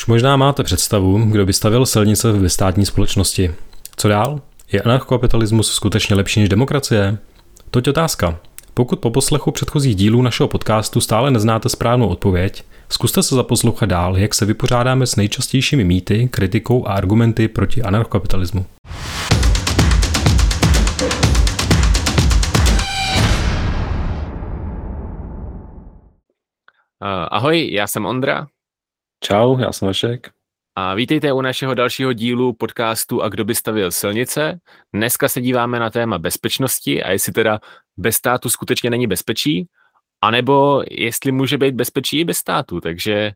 Už možná máte představu, kdo by stavil silnice ve státní společnosti. Co dál? Je anarchokapitalismus skutečně lepší než demokracie? Toť otázka. Pokud po poslechu předchozích dílů našeho podcastu stále neznáte správnou odpověď, zkuste se zaposlouchat dál, jak se vypořádáme s nejčastějšími mýty, kritikou a argumenty proti anarchokapitalismu. Ahoj, já jsem Ondra. Čau, já jsem Vašek. A vítejte u našeho dalšího dílu podcastu A kdo by stavil silnice. Dneska se díváme na téma bezpečnosti a jestli teda bez státu skutečně není bezpečí, anebo jestli může být bezpečí i bez státu. Takže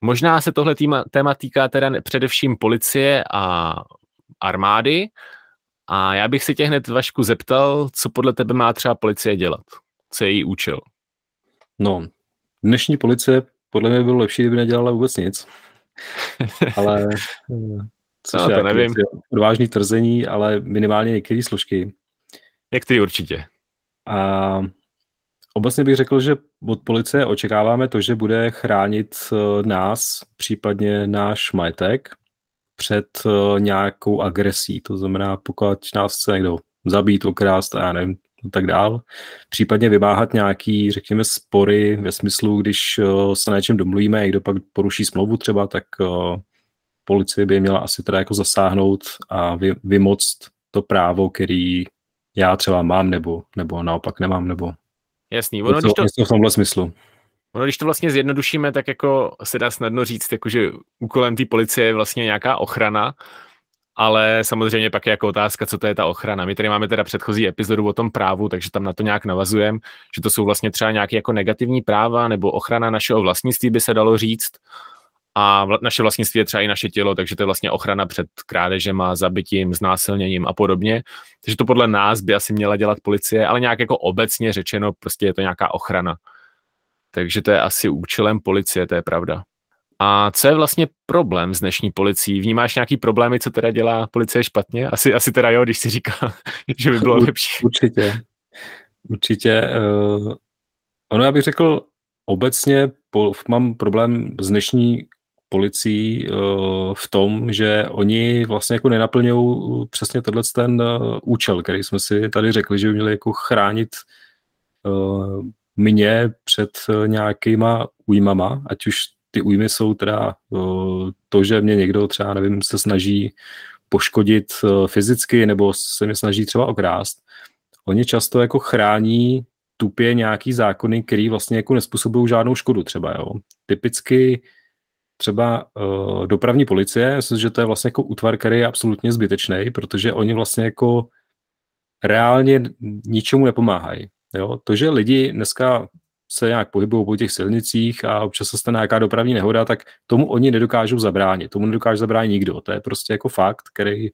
možná se tohle týma, téma týká teda především policie a armády. A já bych si tě hned, Vašku, zeptal, co podle tebe má třeba policie dělat? Co je její účel? No, dnešní policie podle mě bylo lepší, kdyby nedělala vůbec nic. ale což no, to nevím. odvážný tvrzení, ale minimálně některé složky. Některý určitě. A obecně bych řekl, že od policie očekáváme to, že bude chránit eh, nás, případně náš majetek, před eh, nějakou agresí. To znamená, pokud nás chce někdo zabít, okrást a já nevím, a tak dál. Případně vymáhat nějaký, řekněme, spory ve smyslu, když uh, se na něčem domluvíme, někdo pak poruší smlouvu třeba, tak uh, policie by měla asi teda jako zasáhnout a vy, vymoct to právo, který já třeba mám, nebo, nebo naopak nemám, nebo Jasný, ono, když to, v tomhle smyslu. Ono, když to vlastně zjednodušíme, tak jako se dá snadno říct, jako že úkolem té policie je vlastně nějaká ochrana, ale samozřejmě pak je jako otázka, co to je ta ochrana. My tady máme teda předchozí epizodu o tom právu, takže tam na to nějak navazujeme, že to jsou vlastně třeba nějaké jako negativní práva nebo ochrana našeho vlastnictví by se dalo říct. A naše vlastnictví je třeba i naše tělo, takže to je vlastně ochrana před krádežema, zabitím, znásilněním a podobně. Takže to podle nás by asi měla dělat policie, ale nějak jako obecně řečeno, prostě je to nějaká ochrana. Takže to je asi účelem policie, to je pravda. A co je vlastně problém s dnešní policií? Vnímáš nějaký problémy, co teda dělá policie špatně? Asi, asi teda jo, když si říká, že by bylo lepší. Určitě. Určitě. Uh, ono, já bych řekl, obecně po, mám problém s dnešní policií uh, v tom, že oni vlastně jako nenaplňují přesně tenhle ten uh, účel, který jsme si tady řekli, že by měli jako chránit uh, mě před nějakýma újmama, ať už ty újmy jsou teda to, že mě někdo třeba, nevím, se snaží poškodit fyzicky nebo se mě snaží třeba okrást. Oni často jako chrání tupě nějaký zákony, který vlastně jako nespůsobují žádnou škodu třeba, jo. Typicky třeba uh, dopravní policie, myslím, že to je vlastně jako útvar, který je absolutně zbytečný, protože oni vlastně jako reálně ničemu nepomáhají. Jo? To, že lidi dneska se nějak pohybují po těch silnicích a občas se stane nějaká dopravní nehoda, tak tomu oni nedokážou zabránit. Tomu nedokáže zabránit nikdo. To je prostě jako fakt, který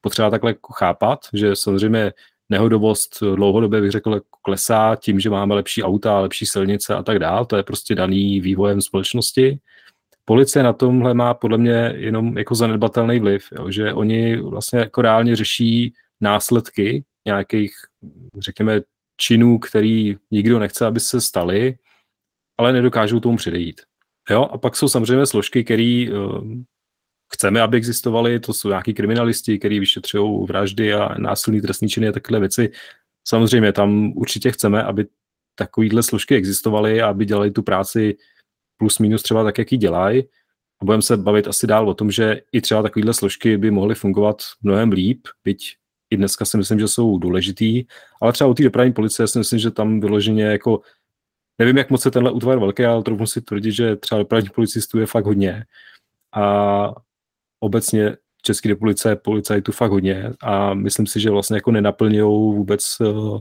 potřeba takhle jako chápat, že samozřejmě nehodovost dlouhodobě bych řekl klesá tím, že máme lepší auta, lepší silnice a tak dále. To je prostě daný vývojem společnosti. Policie na tomhle má podle mě jenom jako zanedbatelný vliv, jo, že oni vlastně jako reálně řeší následky nějakých, řekněme, činů, který nikdo nechce, aby se staly, ale nedokážou tomu předejít. Jo? A pak jsou samozřejmě složky, které uh, chceme, aby existovaly, to jsou nějaký kriminalisti, kteří vyšetřují vraždy a násilný trestní činy a takové věci. Samozřejmě tam určitě chceme, aby takovýhle složky existovaly a aby dělali tu práci plus minus třeba tak, jak ji dělají. A budeme se bavit asi dál o tom, že i třeba takovýhle složky by mohly fungovat mnohem líp, byť i dneska si myslím, že jsou důležitý, ale třeba u té dopravní policie si myslím, že tam vyloženě jako nevím, jak moc je tenhle útvar velký, ale trochu si tvrdit, že třeba dopravní policistů je fakt hodně. A obecně v České republice policajtů fakt hodně a myslím si, že vlastně jako nenaplňují vůbec uh,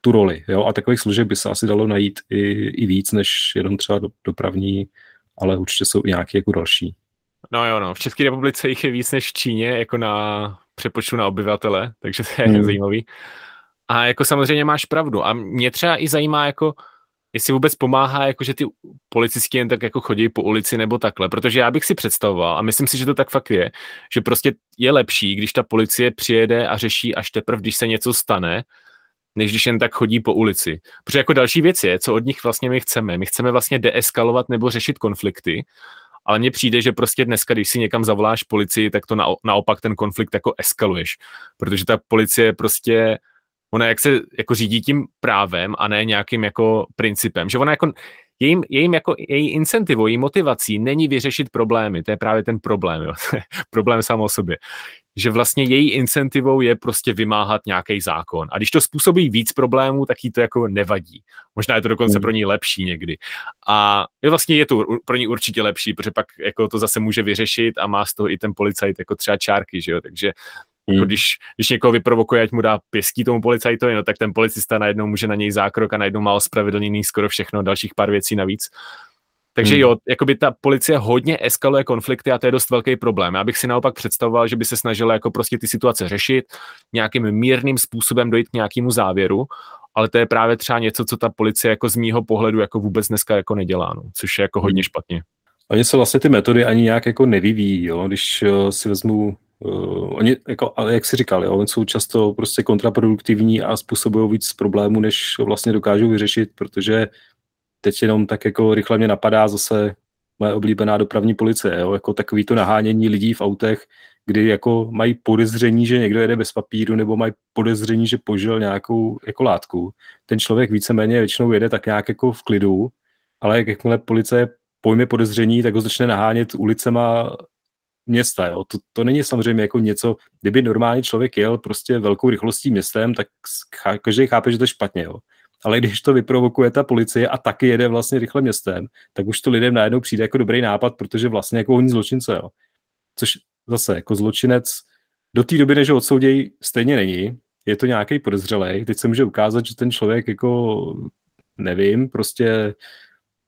tu roli. Jo? A takových služeb by se asi dalo najít i, i víc, než jenom třeba do, dopravní, ale určitě jsou i nějaké jako další. No jo, no. V České republice jich je víc než v Číně, jako na přepočtu na obyvatele, takže to je hmm. zajímavý. A jako samozřejmě máš pravdu. A mě třeba i zajímá, jako, jestli vůbec pomáhá, jako, že ty policisti jen tak jako chodí po ulici nebo takhle, protože já bych si představoval, a myslím si, že to tak fakt je, že prostě je lepší, když ta policie přijede a řeší až teprve, když se něco stane, než když jen tak chodí po ulici. Protože jako další věc je, co od nich vlastně my chceme. My chceme vlastně deeskalovat nebo řešit konflikty, ale mně přijde, že prostě dneska, když si někam zavoláš policii, tak to na, naopak ten konflikt jako eskaluješ, protože ta policie prostě ona jak se jako řídí tím právem a ne nějakým jako principem, že ona jako jejím, jejím jako, její incentivou, její motivací není vyřešit problémy, to je právě ten problém, jo. problém sám o sobě. Že vlastně její incentivou je prostě vymáhat nějaký zákon. A když to způsobí víc problémů, tak jí to jako nevadí. Možná je to dokonce mm. pro ní lepší někdy. A je vlastně je to pro ní určitě lepší, protože pak jako to zase může vyřešit a má z toho i ten policajt jako třeba čárky, že jo. Takže Hmm. Jako když, když někoho vyprovokuje, ať mu dá pěstí tomu policajtovi, no tak ten policista najednou může na něj zákrok a najednou má ospravedlněný skoro všechno, dalších pár věcí navíc. Takže hmm. jo, jakoby ta policie hodně eskaluje konflikty a to je dost velký problém. Já bych si naopak představoval, že by se snažila jako prostě ty situace řešit, nějakým mírným způsobem dojít k nějakému závěru, ale to je právě třeba něco, co ta policie jako z mýho pohledu jako vůbec dneska jako nedělá, no, což je jako hodně hmm. špatně. Oni se vlastně ty metody ani nějak jako nevyvíjí, jo? když uh, si vezmu Uh, oni, jako, ale jak si říkal, jo, oni jsou často prostě kontraproduktivní a způsobují víc problémů, než vlastně dokážou vyřešit, protože teď jenom tak jako rychle mě napadá zase moje oblíbená dopravní policie, jo, jako takový to nahánění lidí v autech, kdy jako mají podezření, že někdo jede bez papíru, nebo mají podezření, že požil nějakou jako látku. Ten člověk víceméně většinou jede tak nějak jako v klidu, ale jak jakmile policie pojme podezření, tak ho začne nahánět ulicema města. Jo. To, to není samozřejmě jako něco, kdyby normálně člověk jel prostě velkou rychlostí městem, tak každý chápe, že to je špatně. Jo. Ale když to vyprovokuje ta policie a taky jede vlastně rychle městem, tak už to lidem najednou přijde jako dobrý nápad, protože vlastně jako oni zločince. Jo. Což zase jako zločinec do té doby, než ho odsoudějí, stejně není. Je to nějaký podezřelej. Teď se může ukázat, že ten člověk jako nevím, prostě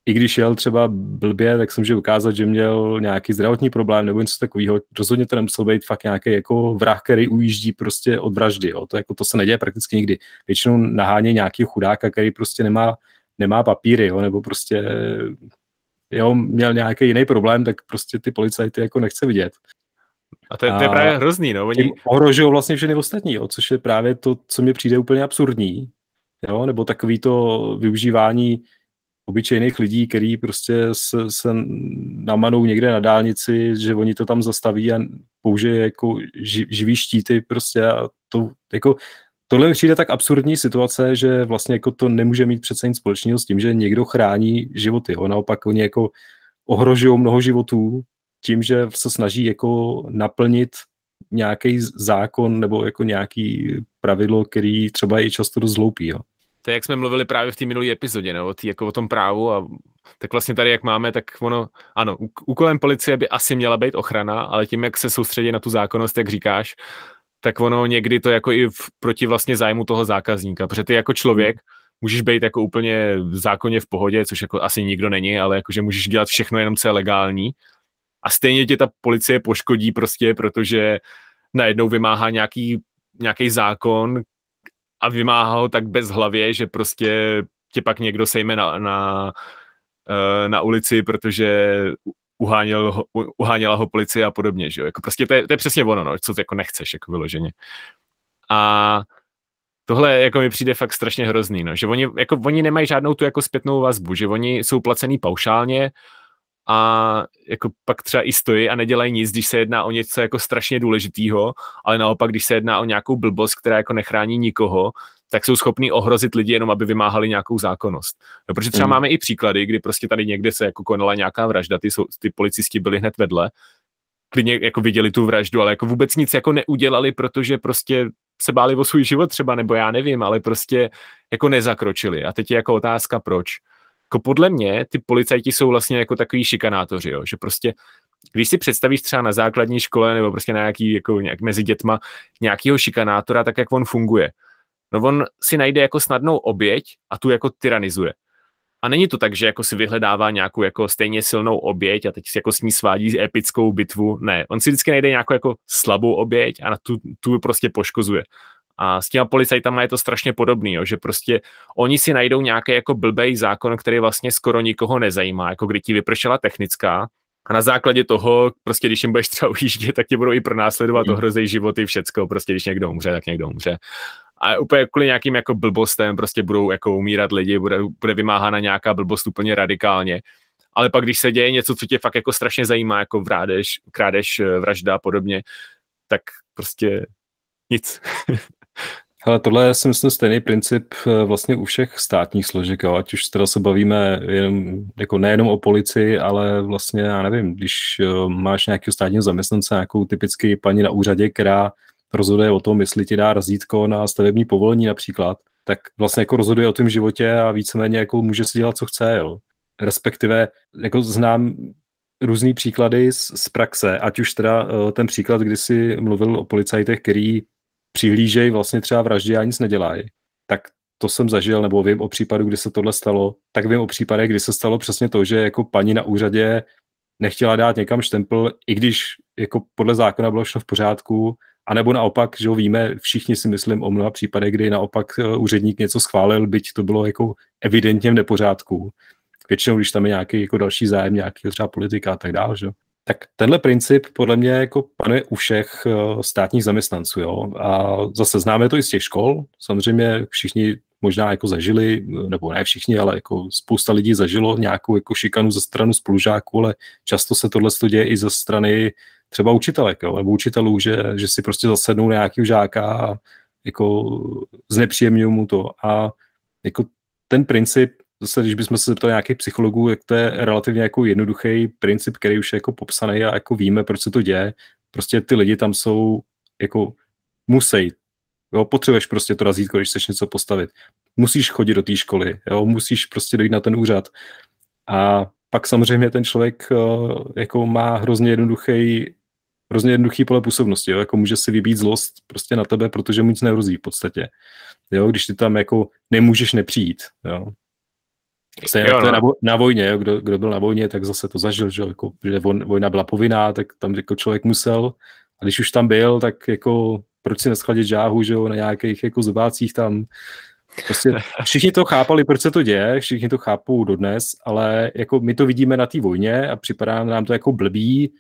i když jel třeba blbě, tak jsem může ukázat, že měl nějaký zdravotní problém nebo něco takového. Rozhodně to nemusel být fakt nějaký jako vrah, který ujíždí prostě od vraždy. Jo. To, jako, to se neděje prakticky nikdy. Většinou naháně nějaký chudáka, který prostě nemá, nemá papíry, jo, nebo prostě jo, měl nějaký jiný problém, tak prostě ty policajty jako nechce vidět. A to je, to je právě hrozný, no. Oni... Ohrožují vlastně všechny ostatní, jo, což je právě to, co mi přijde úplně absurdní. Jo, nebo takový to využívání obyčejných lidí, který prostě se, se namanou někde na dálnici, že oni to tam zastaví a použije jako živý štíty prostě a to jako Tohle mi přijde tak absurdní situace, že vlastně jako to nemůže mít přece nic společného s tím, že někdo chrání životy. Jo. Naopak oni jako ohrožují mnoho životů tím, že se snaží jako naplnit nějaký zákon nebo jako nějaký pravidlo, který třeba i často dost zloupí. Jo to je, jak jsme mluvili právě v té minulé epizodě, no, o, tý, jako o tom právu a tak vlastně tady, jak máme, tak ono, ano, úkolem policie by asi měla být ochrana, ale tím, jak se soustředí na tu zákonnost, jak říkáš, tak ono někdy to jako i v, proti vlastně zájmu toho zákazníka, protože ty jako člověk můžeš být jako úplně v zákoně v pohodě, což jako asi nikdo není, ale jakože můžeš dělat všechno jenom, co je legální. A stejně tě ta policie poškodí prostě, protože najednou vymáhá nějaký, nějaký zákon, a vymáhá ho tak bez hlavě, že prostě tě pak někdo sejme na, na, eh, na ulici, protože uháněl ho, uháněla ho policie a podobně, že jo? Jako prostě to je, to je přesně ono, no, co ty jako nechceš, jako vyloženě. A tohle jako mi přijde fakt strašně hrozný, no, že oni, jako, oni nemají žádnou tu jako zpětnou vazbu, že oni jsou placený paušálně, a jako pak třeba i stojí a nedělají nic, když se jedná o něco jako strašně důležitýho, ale naopak, když se jedná o nějakou blbost, která jako nechrání nikoho, tak jsou schopní ohrozit lidi jenom, aby vymáhali nějakou zákonnost. No, protože třeba mm. máme i příklady, kdy prostě tady někde se jako konala nějaká vražda, ty, jsou, ty policisti byli hned vedle, klidně jako viděli tu vraždu, ale jako vůbec nic jako neudělali, protože prostě se báli o svůj život třeba, nebo já nevím, ale prostě jako nezakročili. A teď je jako otázka, proč jako podle mě ty policajti jsou vlastně jako takový šikanátoři, jo, že prostě když si představíš třeba na základní škole nebo prostě na nějaký, jako nějak mezi dětma nějakýho šikanátora, tak jak on funguje. No on si najde jako snadnou oběť a tu jako tyranizuje. A není to tak, že jako si vyhledává nějakou jako stejně silnou oběť a teď si jako s ní svádí epickou bitvu. Ne, on si vždycky najde nějakou jako slabou oběť a na tu, tu prostě poškozuje. A s těma policajtama je to strašně podobný, jo, že prostě oni si najdou nějaký jako blbej zákon, který vlastně skoro nikoho nezajímá, jako kdy ti vypršela technická, a na základě toho, prostě když jim budeš třeba ujíždět, tak tě budou i pronásledovat, mm. ohrozej životy, všecko, prostě když někdo umře, tak někdo umře. A úplně kvůli nějakým jako blbostem prostě budou jako umírat lidi, bude, bude vymáhána nějaká blbost úplně radikálně. ale pak když se děje něco, co tě fakt jako strašně zajímá, jako vrádež, krádež, eh, vražda a podobně, tak prostě nic. Ale tohle je si myslím stejný princip eh, vlastně u všech státních složek, jo. ať už teda se bavíme jenom, jako nejenom o policii, ale vlastně, já nevím, když eh, máš nějakého státního zaměstnance, nějakou typicky paní na úřadě, která rozhoduje o tom, jestli ti dá razítko na stavební povolení například, tak vlastně jako rozhoduje o tom životě a víceméně jako může si dělat, co chce, jo. Respektive jako znám různý příklady z, z praxe, ať už teda uh, ten příklad, kdy si mluvil o policajtech, který přihlížejí vlastně třeba vraždě a nic nedělají, tak to jsem zažil, nebo vím o případu, kdy se tohle stalo, tak vím o případech, kdy se stalo přesně to, že jako paní na úřadě nechtěla dát někam štempel, i když jako podle zákona bylo všechno v pořádku, a nebo naopak, že ho víme, všichni si myslím o mnoha případech, kdy naopak eh, úředník něco schválil, byť to bylo jako evidentně v nepořádku. Většinou, když tam je nějaký jako další zájem, nějaký třeba politika a tak dále, že? Tak tenhle princip podle mě jako panuje u všech eh, státních zaměstnanců. Jo? A zase známe to i z těch škol. Samozřejmě všichni možná jako zažili, nebo ne všichni, ale jako spousta lidí zažilo nějakou jako šikanu ze strany spolužáků, ale často se tohle děje i ze strany třeba učitelek, jo, nebo učitelů, že, že si prostě zasednou na nějaký žáka a jako znepříjemňují mu to. A jako ten princip, zase když bychom se zeptali nějakých psychologů, jak to je relativně jako jednoduchý princip, který už je jako popsaný a jako víme, proč se to děje. Prostě ty lidi tam jsou jako musí. Jo, potřebuješ prostě to razítko, když chceš něco postavit. Musíš chodit do té školy, jo, musíš prostě dojít na ten úřad. A pak samozřejmě ten člověk eh, jako má hrozně jednoduchý hrozně jednoduchý pole působnosti, jo? jako může si vybít zlost prostě na tebe, protože mu nic nehrozí v podstatě. Jo? Když ty tam jako nemůžeš nepřijít. Jo? Stejně jo, no. na, na vojně, jo? Kdo, kdo byl na vojně, tak zase to zažil, že, jako, že vojna byla povinná, tak tam jako člověk musel. A když už tam byl, tak jako proč si neschladit žáhu, že jo, na nějakých jako zubácích tam. Prostě všichni to chápali, proč se to děje, všichni to chápou dodnes, ale jako my to vidíme na té vojně a připadá nám to jako blbý,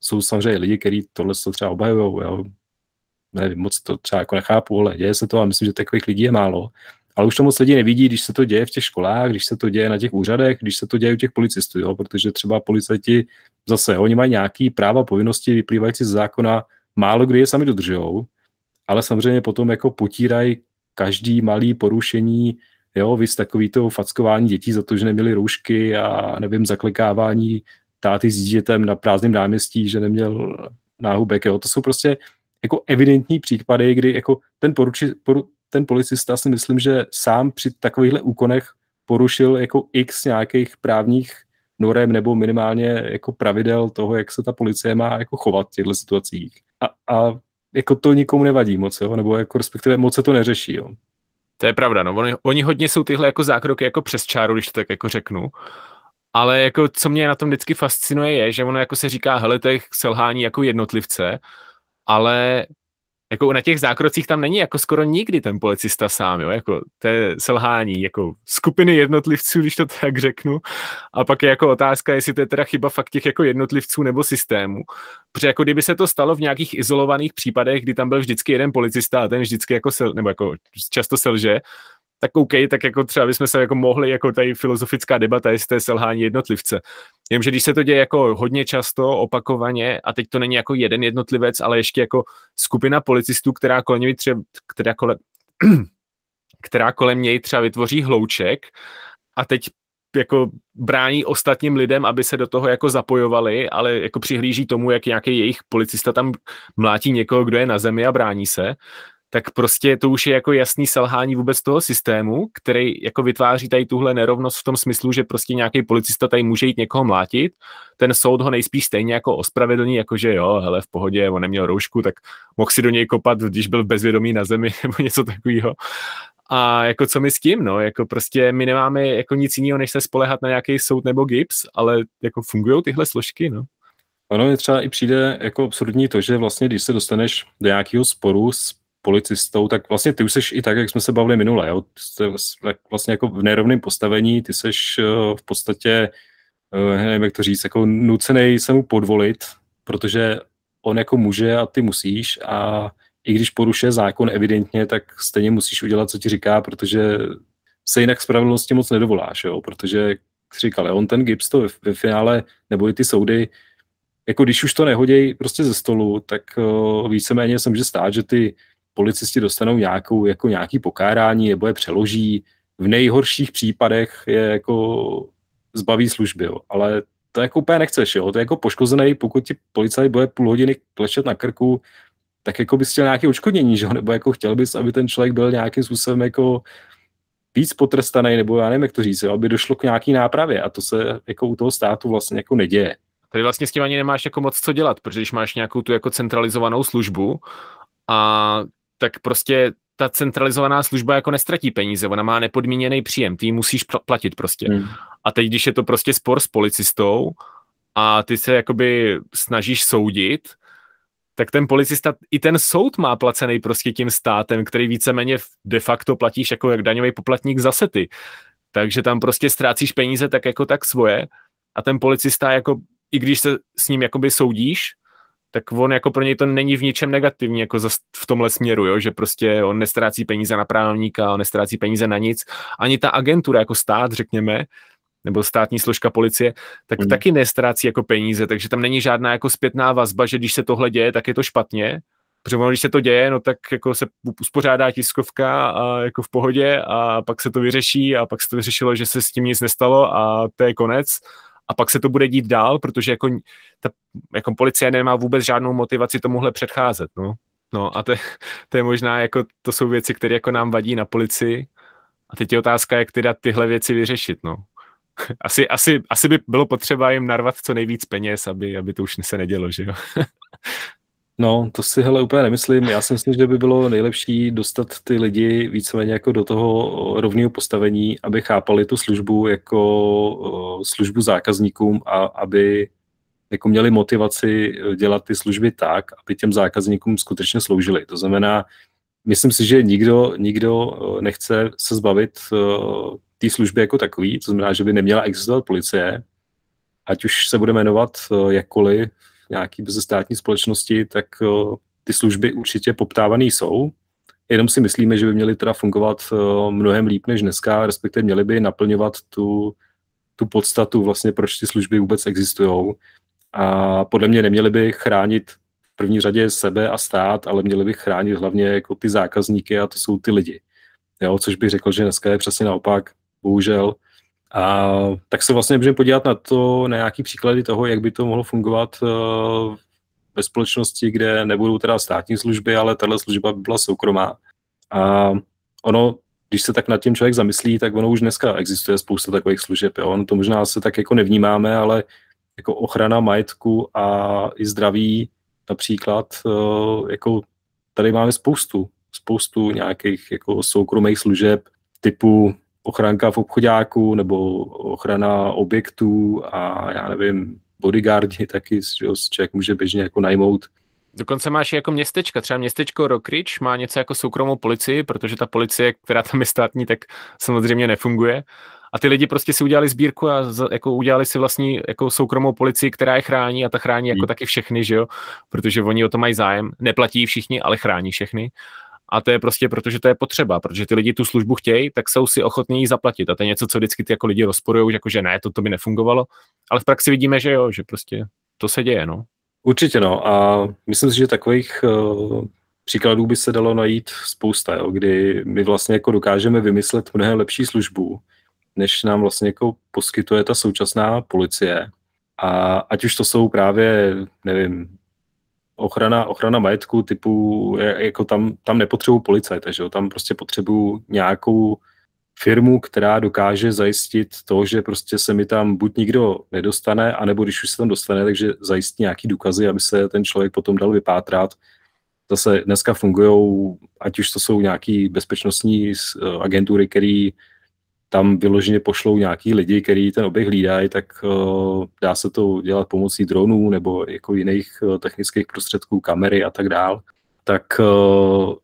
jsou samozřejmě lidi, kteří tohle to třeba obhajují, jo. nevím, moc to třeba jako nechápu, ale děje se to a myslím, že takových lidí je málo. Ale už to moc lidí nevidí, když se to děje v těch školách, když se to děje na těch úřadech, když se to děje u těch policistů, jo, protože třeba policajti zase, oni mají nějaký práva, povinnosti vyplývající z zákona, málo kdy je sami dodržují, ale samozřejmě potom jako potírají každý malý porušení, jo, vys takový to fackování dětí za to, že neměli roušky a nevím, zaklikávání táty s dítětem na prázdném náměstí, že neměl náhubek. Jo. To jsou prostě jako evidentní případy, kdy jako ten, poruči, poru, ten policista si myslím, že sám při takovýchhle úkonech porušil jako x nějakých právních norem nebo minimálně jako pravidel toho, jak se ta policie má jako chovat v těchto situacích. A, a jako to nikomu nevadí moc, jo? nebo jako respektive moc se to neřeší. Jo? To je pravda, no. Oni, oni hodně jsou tyhle jako zákroky jako přes čáru, když to tak jako řeknu. Ale jako co mě na tom vždycky fascinuje je, že ono jako se říká, hele, to je selhání jako jednotlivce, ale jako na těch zákrocích tam není jako skoro nikdy ten policista sám, jo, jako to je selhání, jako skupiny jednotlivců, když to tak řeknu, a pak je jako otázka, jestli to je teda chyba fakt těch jako jednotlivců nebo systému, protože jako kdyby se to stalo v nějakých izolovaných případech, kdy tam byl vždycky jeden policista a ten vždycky jako sel, nebo jako často selže, tak OK, tak jako třeba bychom se jako mohli, jako tady filozofická debata, jestli to je selhání jednotlivce. Jenomže když se to děje jako hodně často, opakovaně, a teď to není jako jeden jednotlivec, ale ještě jako skupina policistů, která kolem něj třeba, která kolem, která kolem něj třeba vytvoří hlouček a teď jako brání ostatním lidem, aby se do toho jako zapojovali, ale jako přihlíží tomu, jak nějaký jejich policista tam mlátí někoho, kdo je na zemi a brání se, tak prostě to už je jako jasný selhání vůbec toho systému, který jako vytváří tady tuhle nerovnost v tom smyslu, že prostě nějaký policista tady může jít někoho mlátit, ten soud ho nejspíš stejně jako ospravedlní, jako že jo, hele, v pohodě, on neměl roušku, tak mohl si do něj kopat, když byl bezvědomý na zemi nebo něco takového. A jako co my s tím, no, jako prostě my nemáme jako nic jiného, než se spolehat na nějaký soud nebo gips, ale jako fungují tyhle složky, no. Ono mi třeba i přijde jako absurdní to, že vlastně, když se dostaneš do nějakého sporu s policistou, tak vlastně ty už seš i tak, jak jsme se bavili minule, jo? Jste vlastně jako v nerovném postavení, ty seš eh, v podstatě, eh, nevím, jak to říct, jako nucený se mu podvolit, protože on jako může a ty musíš a i když porušuje zákon evidentně, tak stejně musíš udělat, co ti říká, protože se jinak spravedlnosti moc nedovoláš, jo? protože říkal, on ten Gibbs to ve finále, nebo i ty soudy, jako když už to nehodějí prostě ze stolu, tak uh, víceméně se může stát, že ty policisti dostanou nějakou, jako nějaký pokárání nebo je přeloží. V nejhorších případech je jako zbaví služby, jo. ale to jako úplně nechceš, jo. To je jako poškozený, pokud ti policajt bude půl hodiny klečet na krku, tak jako bys chtěl nějaké odškodnění, že? nebo jako chtěl bys, aby ten člověk byl nějakým způsobem jako víc potrestaný, nebo já nevím, jak to říct, jo, aby došlo k nějaký nápravě a to se jako u toho státu vlastně jako neděje. Tady vlastně s tím ani nemáš jako moc co dělat, protože když máš nějakou tu jako centralizovanou službu a tak prostě ta centralizovaná služba jako nestratí peníze, ona má nepodmíněný příjem, ty ji musíš platit prostě. Hmm. A teď, když je to prostě spor s policistou a ty se jakoby snažíš soudit, tak ten policista, i ten soud má placený prostě tím státem, který víceméně de facto platíš jako jak daňový poplatník zase ty. Takže tam prostě ztrácíš peníze tak jako tak svoje a ten policista jako, i když se s ním jakoby soudíš, tak on jako pro něj to není v ničem negativní, jako v tomhle směru, jo? že prostě on nestrácí peníze na právníka, on nestrácí peníze na nic. Ani ta agentura jako stát, řekněme, nebo státní složka policie, tak mm. taky nestrácí jako peníze, takže tam není žádná jako zpětná vazba, že když se tohle děje, tak je to špatně, protože když se to děje, no tak jako se uspořádá tiskovka a jako v pohodě a pak se to vyřeší a pak se to vyřešilo, že se s tím nic nestalo a to je konec a pak se to bude dít dál, protože jako, ta, jako policie nemá vůbec žádnou motivaci tomuhle předcházet, no. No a to, to je možná jako, to jsou věci, které jako nám vadí na policii a teď je otázka, jak teda tyhle věci vyřešit, no. Asi, asi, asi by bylo potřeba jim narvat co nejvíc peněz, aby, aby to už se nedělo, že jo. No, to si hele úplně nemyslím. Já si myslím, že by bylo nejlepší dostat ty lidi víceméně jako do toho rovného postavení, aby chápali tu službu jako službu zákazníkům a aby jako měli motivaci dělat ty služby tak, aby těm zákazníkům skutečně sloužily. To znamená, myslím si, že nikdo, nikdo nechce se zbavit té služby jako takový, to znamená, že by neměla existovat policie, ať už se bude jmenovat jakkoliv nějaký bezestátní společnosti, tak ty služby určitě poptávané jsou. Jenom si myslíme, že by měly teda fungovat mnohem líp než dneska, respektive měly by naplňovat tu, tu podstatu vlastně, proč ty služby vůbec existují. A podle mě neměly by chránit v první řadě sebe a stát, ale měly by chránit hlavně jako ty zákazníky a to jsou ty lidi. Jo, což bych řekl, že dneska je přesně naopak, bohužel. A tak se vlastně můžeme podívat na to, na nějaký příklady toho, jak by to mohlo fungovat uh, ve společnosti, kde nebudou teda státní služby, ale tahle služba by byla soukromá. A ono, když se tak nad tím člověk zamyslí, tak ono už dneska existuje spousta takových služeb. Jo. Ono to možná se tak jako nevnímáme, ale jako ochrana majetku a i zdraví například, uh, jako tady máme spoustu, spoustu nějakých jako soukromých služeb typu ochránka v obchodáku nebo ochrana objektů a já nevím, bodyguardi taky, že člověk může běžně jako najmout. Dokonce máš i jako městečka, třeba městečko Rockridge má něco jako soukromou policii, protože ta policie, která tam je státní, tak samozřejmě nefunguje. A ty lidi prostě si udělali sbírku a jako udělali si vlastní jako soukromou policii, která je chrání a ta chrání jako hmm. taky všechny, že jo? Protože oni o to mají zájem. Neplatí všichni, ale chrání všechny. A to je prostě proto, že to je potřeba, protože ty lidi tu službu chtějí, tak jsou si ochotní ji zaplatit. A to je něco, co vždycky ty jako lidi rozporují, jako že ne, to, to by nefungovalo. Ale v praxi vidíme, že jo, že prostě to se děje, no. Určitě no a myslím si, že takových uh, příkladů by se dalo najít spousta, jo, kdy my vlastně jako dokážeme vymyslet mnohem lepší službu, než nám vlastně jako poskytuje ta současná policie. A ať už to jsou právě, nevím, ochrana, ochrana majetku typu, jako tam, tam nepotřebuji policajta, že jo? tam prostě potřebuju nějakou firmu, která dokáže zajistit to, že prostě se mi tam buď nikdo nedostane, anebo když už se tam dostane, takže zajistí nějaký důkazy, aby se ten člověk potom dal vypátrat. Zase dneska fungují, ať už to jsou nějaký bezpečnostní agentury, které tam vyloženě pošlou nějaký lidi, kteří ten objekt hlídají, tak uh, dá se to dělat pomocí dronů nebo jako jiných uh, technických prostředků, kamery a tak dál. Tak uh,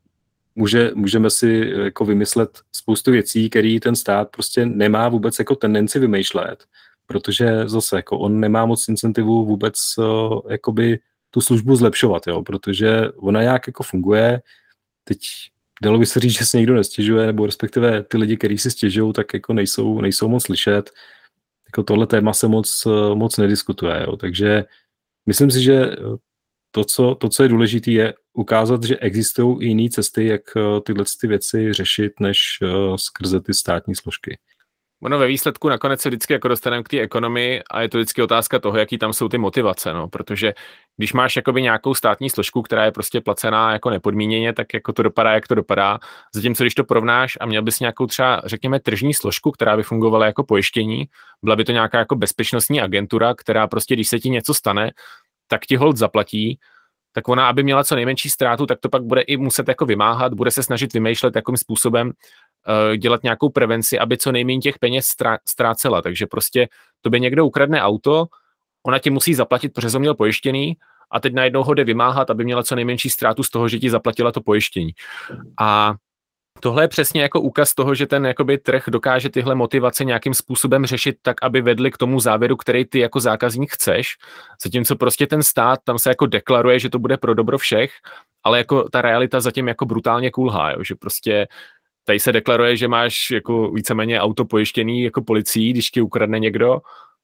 může, můžeme si jako vymyslet spoustu věcí, které ten stát prostě nemá vůbec jako tendenci vymýšlet, protože zase jako on nemá moc incentivu vůbec uh, jakoby tu službu zlepšovat, jo, protože ona nějak jako funguje, teď dalo by se říct, že se někdo nestěžuje, nebo respektive ty lidi, kteří si stěžují, tak jako nejsou, nejsou moc slyšet. jako tohle téma se moc, moc nediskutuje, jo. takže myslím si, že to, co, to, co je důležité, je ukázat, že existují i jiné cesty, jak tyhle ty věci řešit, než skrze ty státní složky. Ono ve výsledku nakonec se vždycky jako dostaneme k té ekonomii a je to vždycky otázka toho, jaký tam jsou ty motivace, no, protože když máš jakoby nějakou státní složku, která je prostě placená jako nepodmíněně, tak jako to dopadá, jak to dopadá. Zatímco když to porovnáš a měl bys nějakou třeba, řekněme, tržní složku, která by fungovala jako pojištění, byla by to nějaká jako bezpečnostní agentura, která prostě, když se ti něco stane, tak ti hold zaplatí, tak ona, aby měla co nejmenší ztrátu, tak to pak bude i muset jako vymáhat, bude se snažit vymýšlet, jakým způsobem dělat nějakou prevenci, aby co nejméně těch peněz ztrácela. Takže prostě to by někdo ukradne auto, ona ti musí zaplatit, protože jsem měl pojištěný a teď najednou ho jde vymáhat, aby měla co nejmenší ztrátu z toho, že ti zaplatila to pojištění. A tohle je přesně jako úkaz toho, že ten jakoby trh dokáže tyhle motivace nějakým způsobem řešit tak, aby vedli k tomu závěru, který ty jako zákazník chceš. Zatímco prostě ten stát tam se jako deklaruje, že to bude pro dobro všech, ale jako ta realita zatím jako brutálně kulhá, jo, že prostě tady se deklaruje, že máš jako víceméně auto pojištěný jako policií, když ti ukradne někdo,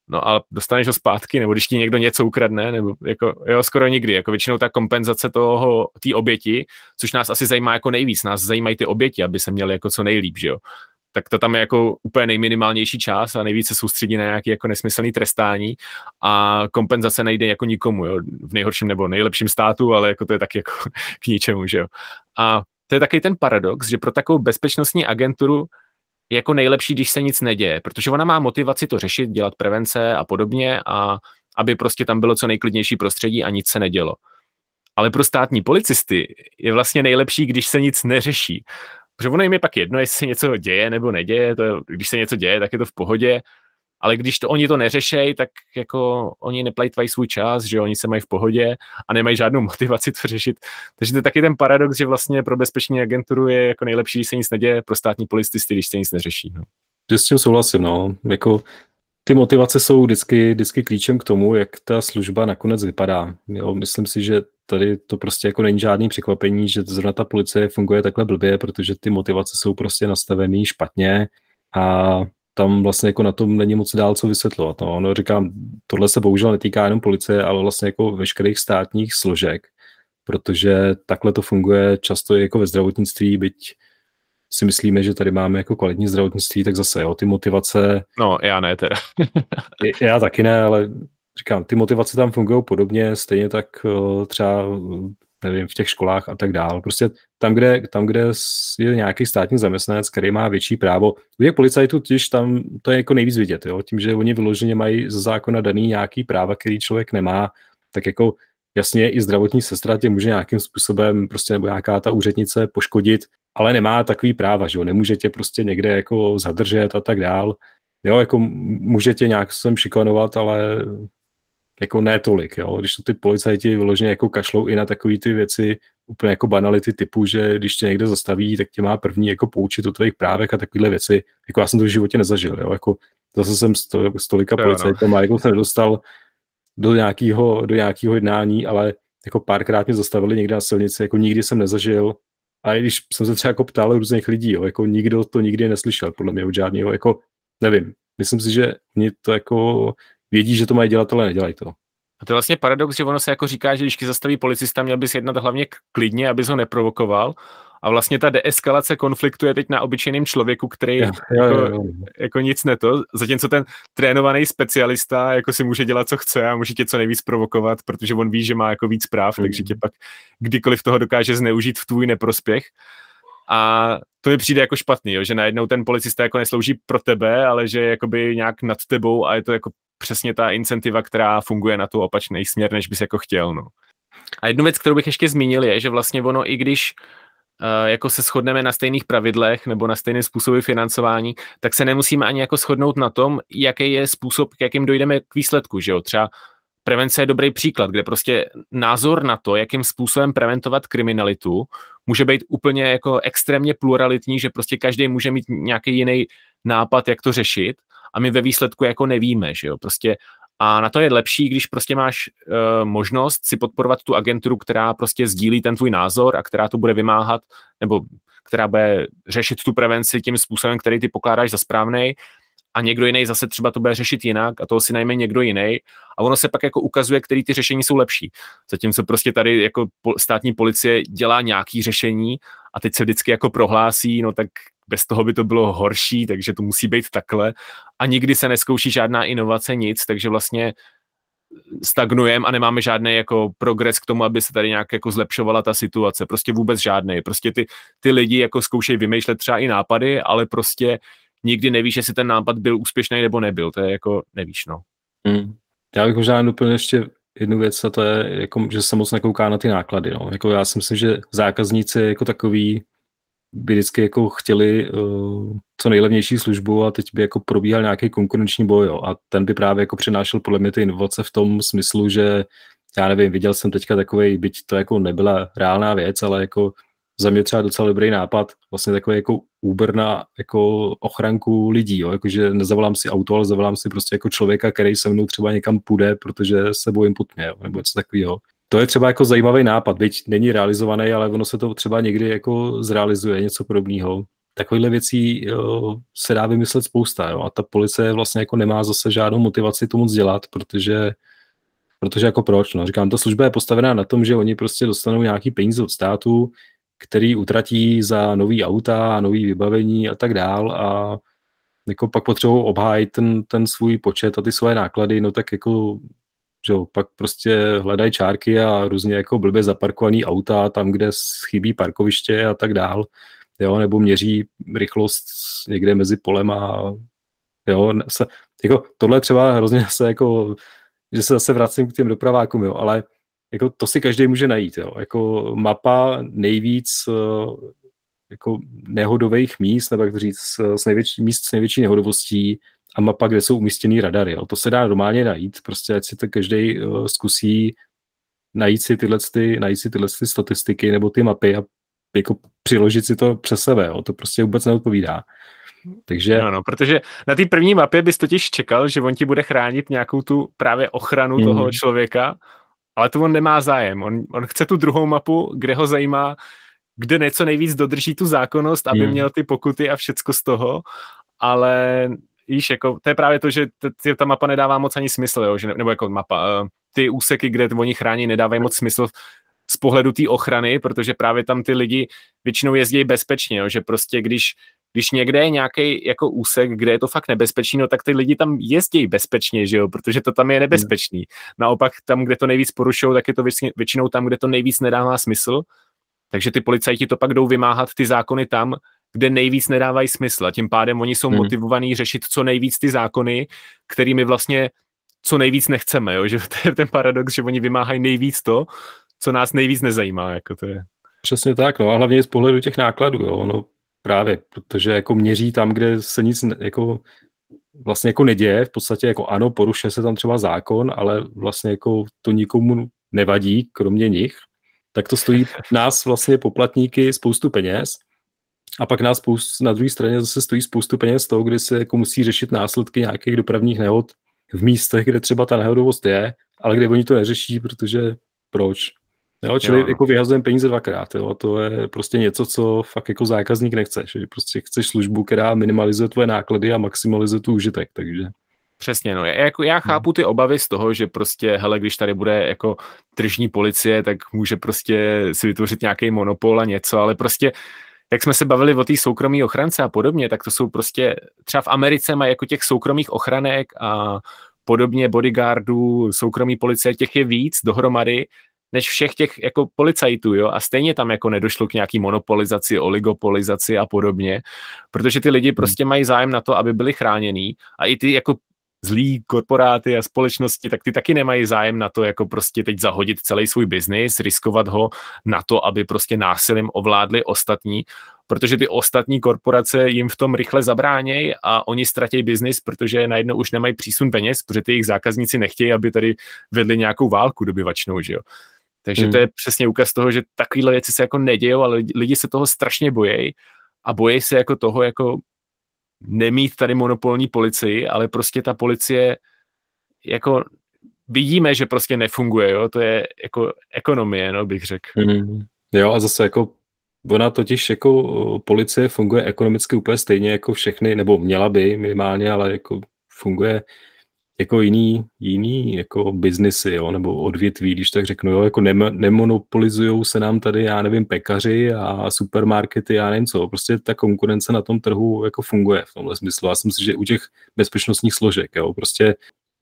no ale dostaneš ho zpátky, nebo když ti někdo něco ukradne, nebo jako, jo, skoro nikdy, jako většinou ta kompenzace toho, té oběti, což nás asi zajímá jako nejvíc, nás zajímají ty oběti, aby se měli jako co nejlíp, že jo. Tak to tam je jako úplně nejminimálnější čas a nejvíce soustředí na nějaký jako nesmyslný trestání a kompenzace nejde jako nikomu, jo, v nejhorším nebo nejlepším státu, ale jako to je taky jako k ničemu, že jo. A to je taky ten paradox, že pro takovou bezpečnostní agenturu je jako nejlepší, když se nic neděje, protože ona má motivaci to řešit, dělat prevence a podobně a aby prostě tam bylo co nejklidnější prostředí a nic se nedělo. Ale pro státní policisty je vlastně nejlepší, když se nic neřeší. Protože ono jim je pak jedno, jestli se něco děje nebo neděje, to když se něco děje, tak je to v pohodě, ale když to oni to neřešejí, tak jako oni neplejtvají svůj čas, že oni se mají v pohodě a nemají žádnou motivaci to řešit. Takže to je taky ten paradox, že vlastně pro bezpeční agenturu je jako nejlepší, když se nic neděje, pro státní policisty, když se nic neřeší. No. S tím souhlasím, no. Jako ty motivace jsou vždycky, vždycky klíčem k tomu, jak ta služba nakonec vypadá. Jo, myslím si, že tady to prostě jako není žádný překvapení, že zrovna ta policie funguje takhle blbě, protože ty motivace jsou prostě nastavený špatně a tam vlastně jako na tom není moc dál co vysvětlovat. No, ono říkám, tohle se bohužel netýká jenom policie, ale vlastně jako veškerých státních složek, protože takhle to funguje často i jako ve zdravotnictví, byť si myslíme, že tady máme jako kvalitní zdravotnictví, tak zase jo, ty motivace... No, já ne teda. já taky ne, ale říkám, ty motivace tam fungují podobně, stejně tak třeba nevím, v těch školách a tak dál. Prostě tam, kde, tam, kde je nějaký státní zaměstnanec, který má větší právo. U těch policajtů totiž tam to je jako nejvíc vidět, jo? tím, že oni vyloženě mají z zákona daný nějaký práva, který člověk nemá, tak jako jasně i zdravotní sestra tě může nějakým způsobem prostě nebo nějaká ta úřednice poškodit, ale nemá takový práva, že jo, nemůže tě prostě někde jako zadržet a tak dál. Jo, jako může tě nějak sem šikanovat, ale jako ne tolik, jo. Když to ty policajti vyloženě jako kašlou i na takové ty věci, úplně jako banality typu, že když tě někde zastaví, tak tě má první jako poučit o tvých právech a takovéhle věci. Jako já jsem to v životě nezažil, jo. Jako zase jsem z, to, z tolika no. policajtama jako se nedostal do nějakého, do nějakého jednání, ale jako párkrát mě zastavili někde na silnici, jako nikdy jsem nezažil. A i když jsem se třeba jako ptal různých lidí, jo, jako nikdo to nikdy neslyšel, podle mě od žádného, jako nevím. Myslím si, že mě to jako vědí, že to mají dělat, ale nedělají to. A to je vlastně paradox, že ono se jako říká, že když zastaví policista, měl bys jednat hlavně klidně, abys ho neprovokoval. A vlastně ta deeskalace konfliktu je teď na obyčejném člověku, který jo, jo, jako, jo, jo. jako nic neto, zatímco ten trénovaný specialista jako si může dělat, co chce a může tě co nejvíc provokovat, protože on ví, že má jako víc práv, mm. takže tě pak kdykoliv toho dokáže zneužít v tvůj neprospěch. A to mi přijde jako špatný, jo, že najednou ten policista jako neslouží pro tebe, ale že je jakoby nějak nad tebou a je to jako přesně ta incentiva, která funguje na tu opačný směr, než bys jako chtěl. No. A jednu věc, kterou bych ještě zmínil, je, že vlastně ono, i když uh, jako se shodneme na stejných pravidlech nebo na stejné způsoby financování, tak se nemusíme ani jako shodnout na tom, jaký je způsob, k jakým dojdeme k výsledku. Že jo? Třeba prevence je dobrý příklad, kde prostě názor na to, jakým způsobem preventovat kriminalitu, může být úplně jako extrémně pluralitní, že prostě každý může mít nějaký jiný nápad, jak to řešit a my ve výsledku jako nevíme, že jo, prostě. A na to je lepší, když prostě máš uh, možnost si podporovat tu agenturu, která prostě sdílí ten tvůj názor a která to bude vymáhat, nebo která bude řešit tu prevenci tím způsobem, který ty pokládáš za správný a někdo jiný zase třeba to bude řešit jinak a toho si najme někdo jiný. A ono se pak jako ukazuje, který ty řešení jsou lepší. Zatímco prostě tady jako státní policie dělá nějaký řešení a teď se vždycky jako prohlásí, no tak bez toho by to bylo horší, takže to musí být takhle a nikdy se neskouší žádná inovace, nic, takže vlastně stagnujeme a nemáme žádný jako progres k tomu, aby se tady nějak jako zlepšovala ta situace. Prostě vůbec žádný. Prostě ty, ty lidi jako zkoušejí vymýšlet třeba i nápady, ale prostě nikdy nevíš, jestli ten nápad byl úspěšný nebo nebyl. To je jako nevíš, no. Hmm. Já bych možná úplně ještě jednu věc a to je, jako, že se moc nekouká na ty náklady. No. Jako já si myslím, že zákazníci jako takový by vždycky jako chtěli uh, co nejlevnější službu a teď by jako probíhal nějaký konkurenční boj jo. a ten by právě jako přinášel podle mě ty inovace v tom smyslu, že já nevím, viděl jsem teďka takový, byť to jako nebyla reálná věc, ale jako za mě třeba docela dobrý nápad, vlastně takový jako Uber na jako ochranku lidí, jo? Jakože nezavolám si auto, ale zavolám si prostě jako člověka, který se mnou třeba někam půjde, protože se bojím po tmě, jo? nebo něco takového. To je třeba jako zajímavý nápad, byť není realizovaný, ale ono se to třeba někdy jako zrealizuje, něco podobného. Takovýhle věcí jo, se dá vymyslet spousta jo? a ta policie vlastně jako nemá zase žádnou motivaci to moc dělat, protože protože jako proč, no, říkám, ta služba je postavená na tom, že oni prostě dostanou nějaký peníze od státu, který utratí za nový auta, nový vybavení a tak dál a jako pak potřebují obhájit ten, ten svůj počet a ty svoje náklady, no tak jako že jo, pak prostě hledají čárky a různě jako blbě zaparkovaný auta tam, kde chybí parkoviště a tak dál, jo, nebo měří rychlost někde mezi polem a jo, se, jako tohle třeba hrozně se jako, že se zase vracím k těm dopravákům, jo, ale jako to si každý může najít. Jo. Jako mapa nejvíc eh, jako nehodových míst, nebo jak to říct, s největší, míst s největší nehodovostí a mapa, kde jsou umístěný radary. Jo. To se dá normálně najít, prostě ať si to každý uh, zkusí najít si tyhle, ty, najít si tyhle ty statistiky nebo ty mapy a jako přiložit si to přes sebe. Jo. To prostě vůbec neodpovídá. Takže... No, no, protože na té první mapě bys totiž čekal, že on ti bude chránit nějakou tu právě ochranu mm. toho člověka, ale to on nemá zájem. On, on chce tu druhou mapu, kde ho zajímá, kde něco nejvíc dodrží tu zákonnost, aby hmm. měl ty pokuty a všecko z toho, ale víš, jako, to je právě to, že t- ta mapa nedává moc ani smysl, jo, že, nebo jako mapa, uh, ty úseky, kde oni chrání, nedávají moc smysl z pohledu té ochrany, protože právě tam ty lidi většinou jezdí bezpečně, jo, že prostě když když někde je nějaký jako úsek, kde je to fakt nebezpečný, no tak ty lidi tam jezdí bezpečně, že jo, protože to tam je nebezpečný. Hmm. Naopak tam, kde to nejvíc porušují, tak je to většinou tam, kde to nejvíc nedává smysl. Takže ty policajti to pak jdou vymáhat ty zákony tam, kde nejvíc nedávají smysl. A tím pádem oni jsou hmm. motivovaní řešit co nejvíc ty zákony, kterými vlastně co nejvíc nechceme, jo? že to je ten paradox, že oni vymáhají nejvíc to, co nás nejvíc nezajímá. Jako to je. Přesně tak, no a hlavně z pohledu těch nákladů. Jo. No, Právě, protože jako měří tam, kde se nic jako vlastně jako neděje, v podstatě jako ano, porušuje se tam třeba zákon, ale vlastně jako to nikomu nevadí, kromě nich, tak to stojí nás vlastně poplatníky spoustu peněz a pak nás spoust, na druhé straně zase stojí spoustu peněz toho, kdy se jako musí řešit následky nějakých dopravních nehod v místech, kde třeba ta nehodovost je, ale kde oni to neřeší, protože proč? Jo, čili jo. jako vyhazujeme peníze dvakrát. Jo. To je prostě něco, co fakt jako zákazník nechceš. Že prostě chceš službu, která minimalizuje tvoje náklady a maximalizuje tu užitek. Takže Přesně, no. Já, jako, já chápu ty obavy z toho, že prostě, hele, když tady bude jako tržní policie, tak může prostě si vytvořit nějaký monopol a něco, ale prostě, jak jsme se bavili o té soukromé ochrance a podobně, tak to jsou prostě, třeba v Americe mají jako těch soukromých ochranek a podobně bodyguardů, soukromí policie, těch je víc dohromady než všech těch jako policajtů, jo, a stejně tam jako nedošlo k nějaký monopolizaci, oligopolizaci a podobně, protože ty lidi hmm. prostě mají zájem na to, aby byli chránění a i ty jako zlí korporáty a společnosti, tak ty taky nemají zájem na to, jako prostě teď zahodit celý svůj biznis, riskovat ho na to, aby prostě násilím ovládli ostatní, protože ty ostatní korporace jim v tom rychle zabránějí a oni ztratí biznis, protože najednou už nemají přísun peněz, protože ty jejich zákazníci nechtějí, aby tady vedli nějakou válku dobyvačnou, že jo. Takže hmm. to je přesně ukaz toho, že takovéhle věci se jako nedějou, ale lidi se toho strašně bojejí a bojí se jako toho jako nemít tady monopolní policii, ale prostě ta policie jako vidíme, že prostě nefunguje, jo, to je jako ekonomie, no, bych řekl. Hmm. Jo, a zase jako ona totiž jako policie funguje ekonomicky úplně stejně jako všechny, nebo měla by minimálně, ale jako funguje jako jiný, jiný jako biznesy, jo, nebo odvětví, když tak řeknu, jo, jako nemonopolizují se nám tady, já nevím, pekaři a supermarkety, já nevím co, prostě ta konkurence na tom trhu jako funguje v tomhle smyslu. Já si myslím, že u těch bezpečnostních složek, jo, prostě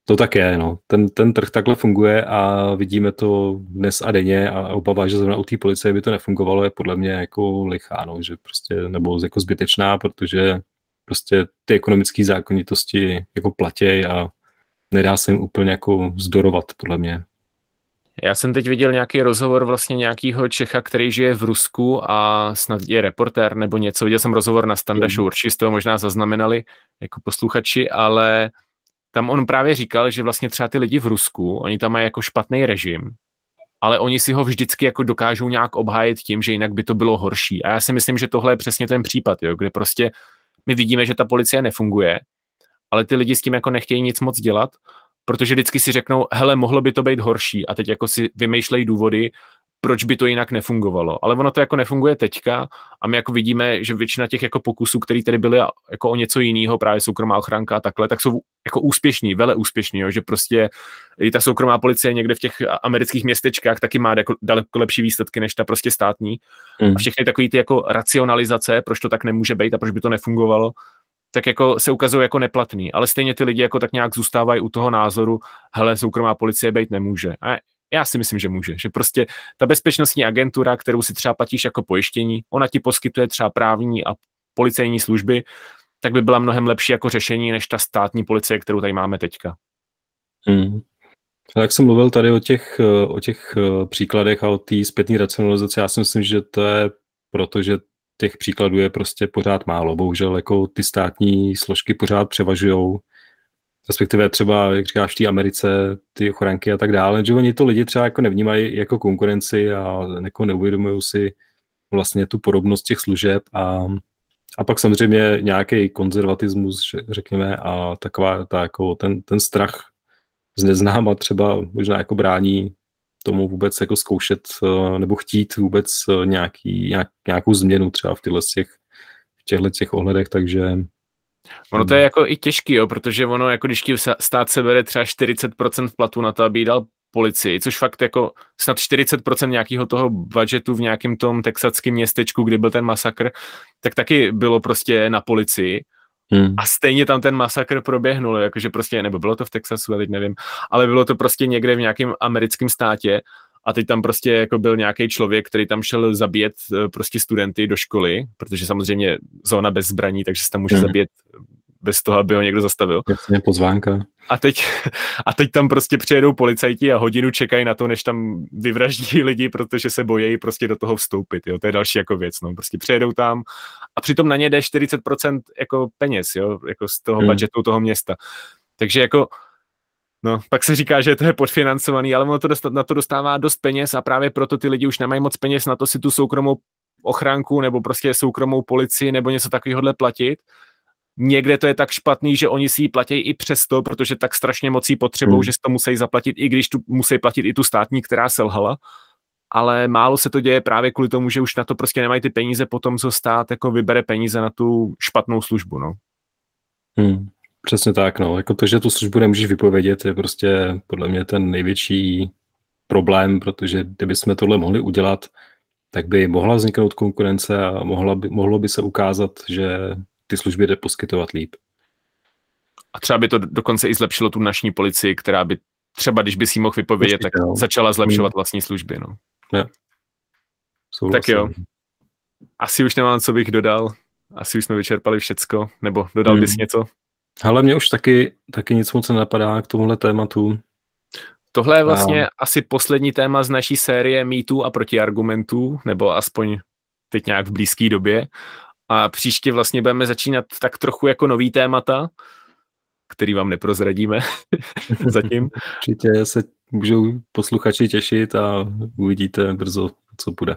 to tak je, no. Ten, ten trh takhle funguje a vidíme to dnes a denně a obava, že zrovna u té policie by to nefungovalo, je podle mě jako lichá, no, že prostě, nebo jako zbytečná, protože prostě ty ekonomické zákonitosti jako platí a nedá se jim úplně jako zdorovat, podle mě. Já jsem teď viděl nějaký rozhovor vlastně nějakého Čecha, který žije v Rusku a snad je reportér nebo něco. Viděl jsem rozhovor na Standa mm. Show, určitě toho možná zaznamenali jako posluchači, ale tam on právě říkal, že vlastně třeba ty lidi v Rusku, oni tam mají jako špatný režim, ale oni si ho vždycky jako dokážou nějak obhájit tím, že jinak by to bylo horší. A já si myslím, že tohle je přesně ten případ, jo, kde prostě my vidíme, že ta policie nefunguje, ale ty lidi s tím jako nechtějí nic moc dělat, protože vždycky si řeknou, hele, mohlo by to být horší a teď jako si vymýšlejí důvody, proč by to jinak nefungovalo. Ale ono to jako nefunguje teďka a my jako vidíme, že většina těch jako pokusů, které tady byly jako o něco jiného, právě soukromá ochranka a takhle, tak jsou jako úspěšní, vele úspěšní, jo, že prostě i ta soukromá policie někde v těch amerických městečkách taky má jako daleko lepší výsledky než ta prostě státní. Mm. A všechny takové ty jako racionalizace, proč to tak nemůže být a proč by to nefungovalo, tak jako se ukazují jako neplatný, ale stejně ty lidi jako tak nějak zůstávají u toho názoru, hele, soukromá policie být nemůže. A já si myslím, že může, že prostě ta bezpečnostní agentura, kterou si třeba platíš jako pojištění, ona ti poskytuje třeba právní a policejní služby, tak by byla mnohem lepší jako řešení než ta státní policie, kterou tady máme teďka. Hmm. A jak jsem mluvil tady o těch, o těch eh, příkladech a o té zpětné racionalizaci, já si myslím, že to je proto, že těch příkladů je prostě pořád málo. Bohužel jako ty státní složky pořád převažují respektive třeba, jak říkáš, v té Americe, ty ochranky a tak dále, že oni to lidi třeba jako nevnímají jako konkurenci a jako neuvědomují si vlastně tu podobnost těch služeb a, a pak samozřejmě nějaký konzervatismus, řekněme, a taková ta, jako ten, ten strach z neznáma třeba možná jako brání tomu vůbec jako zkoušet eh, nebo chtít vůbec eh, nějaký, nějak, nějakou změnu třeba v těchto těch, v těchto těch ohledech, takže Ono to je jako i těžký, jo, protože ono, jako když ti stát se bere třeba 40% v platu na to, aby dal policii, což fakt jako snad 40% nějakého toho budgetu v nějakém tom texackém městečku, kdy byl ten masakr, tak taky bylo prostě na policii. Hmm. A stejně tam ten masakr proběhnul, jakože prostě, nebo bylo to v Texasu, já teď nevím, ale bylo to prostě někde v nějakém americkém státě a teď tam prostě jako byl nějaký člověk, který tam šel zabíjet eh, prostě studenty do školy, protože samozřejmě zóna bez zbraní, takže se tam může hmm. zabíjet bez toho, aby ho někdo zastavil. Jasně, pozvánka. A teď, a teď tam prostě přijedou policajti a hodinu čekají na to, než tam vyvraždí lidi, protože se bojejí prostě do toho vstoupit, jo. To je další jako věc, no. Prostě přijedou tam a přitom na ně jde 40% jako peněz, jo, jako z toho hmm. budgetu toho města. Takže jako No, pak se říká, že to je podfinancovaný, ale ono to dostat, na to dostává dost peněz a právě proto ty lidi už nemají moc peněz na to si tu soukromou ochránku nebo prostě soukromou policii nebo něco takového platit. Někde to je tak špatný, že oni si ji platí i přesto, protože tak strašně moc potřebou, hmm. že si to musí zaplatit, i když tu musí platit i tu státní, která selhala. Ale málo se to děje právě kvůli tomu, že už na to prostě nemají ty peníze potom, co stát jako vybere peníze na tu špatnou službu. No. Hmm. Přesně tak, no. Jako to, že tu službu nemůžeš vypovědět, je prostě podle mě ten největší problém, protože kdybychom tohle mohli udělat, tak by mohla vzniknout konkurence a mohla by, mohlo by se ukázat, že ty služby jde poskytovat líp. A třeba by to dokonce i zlepšilo tu naší policii, která by třeba, když by si mohl vypovědět, tak no. začala zlepšovat vlastní služby. No. Ja. Tak jo. Asi už nemám, co bych dodal. Asi už jsme vyčerpali všecko. Nebo dodal hmm. bys něco? Ale mě už taky, taky nic moc nenapadá k tomuhle tématu. Tohle je vlastně a... asi poslední téma z naší série mýtů a protiargumentů, nebo aspoň teď nějak v blízké době. A příště vlastně budeme začínat tak trochu jako nový témata, který vám neprozradíme zatím. Určitě se můžou posluchači těšit a uvidíte brzo, co bude.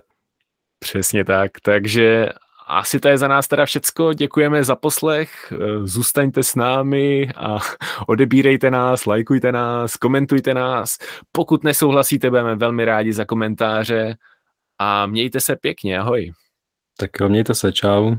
Přesně tak, takže asi to je za nás teda všecko. Děkujeme za poslech, zůstaňte s námi a odebírejte nás, lajkujte nás, komentujte nás. Pokud nesouhlasíte, budeme velmi rádi za komentáře a mějte se pěkně. Ahoj. Tak jo, mějte se, čau.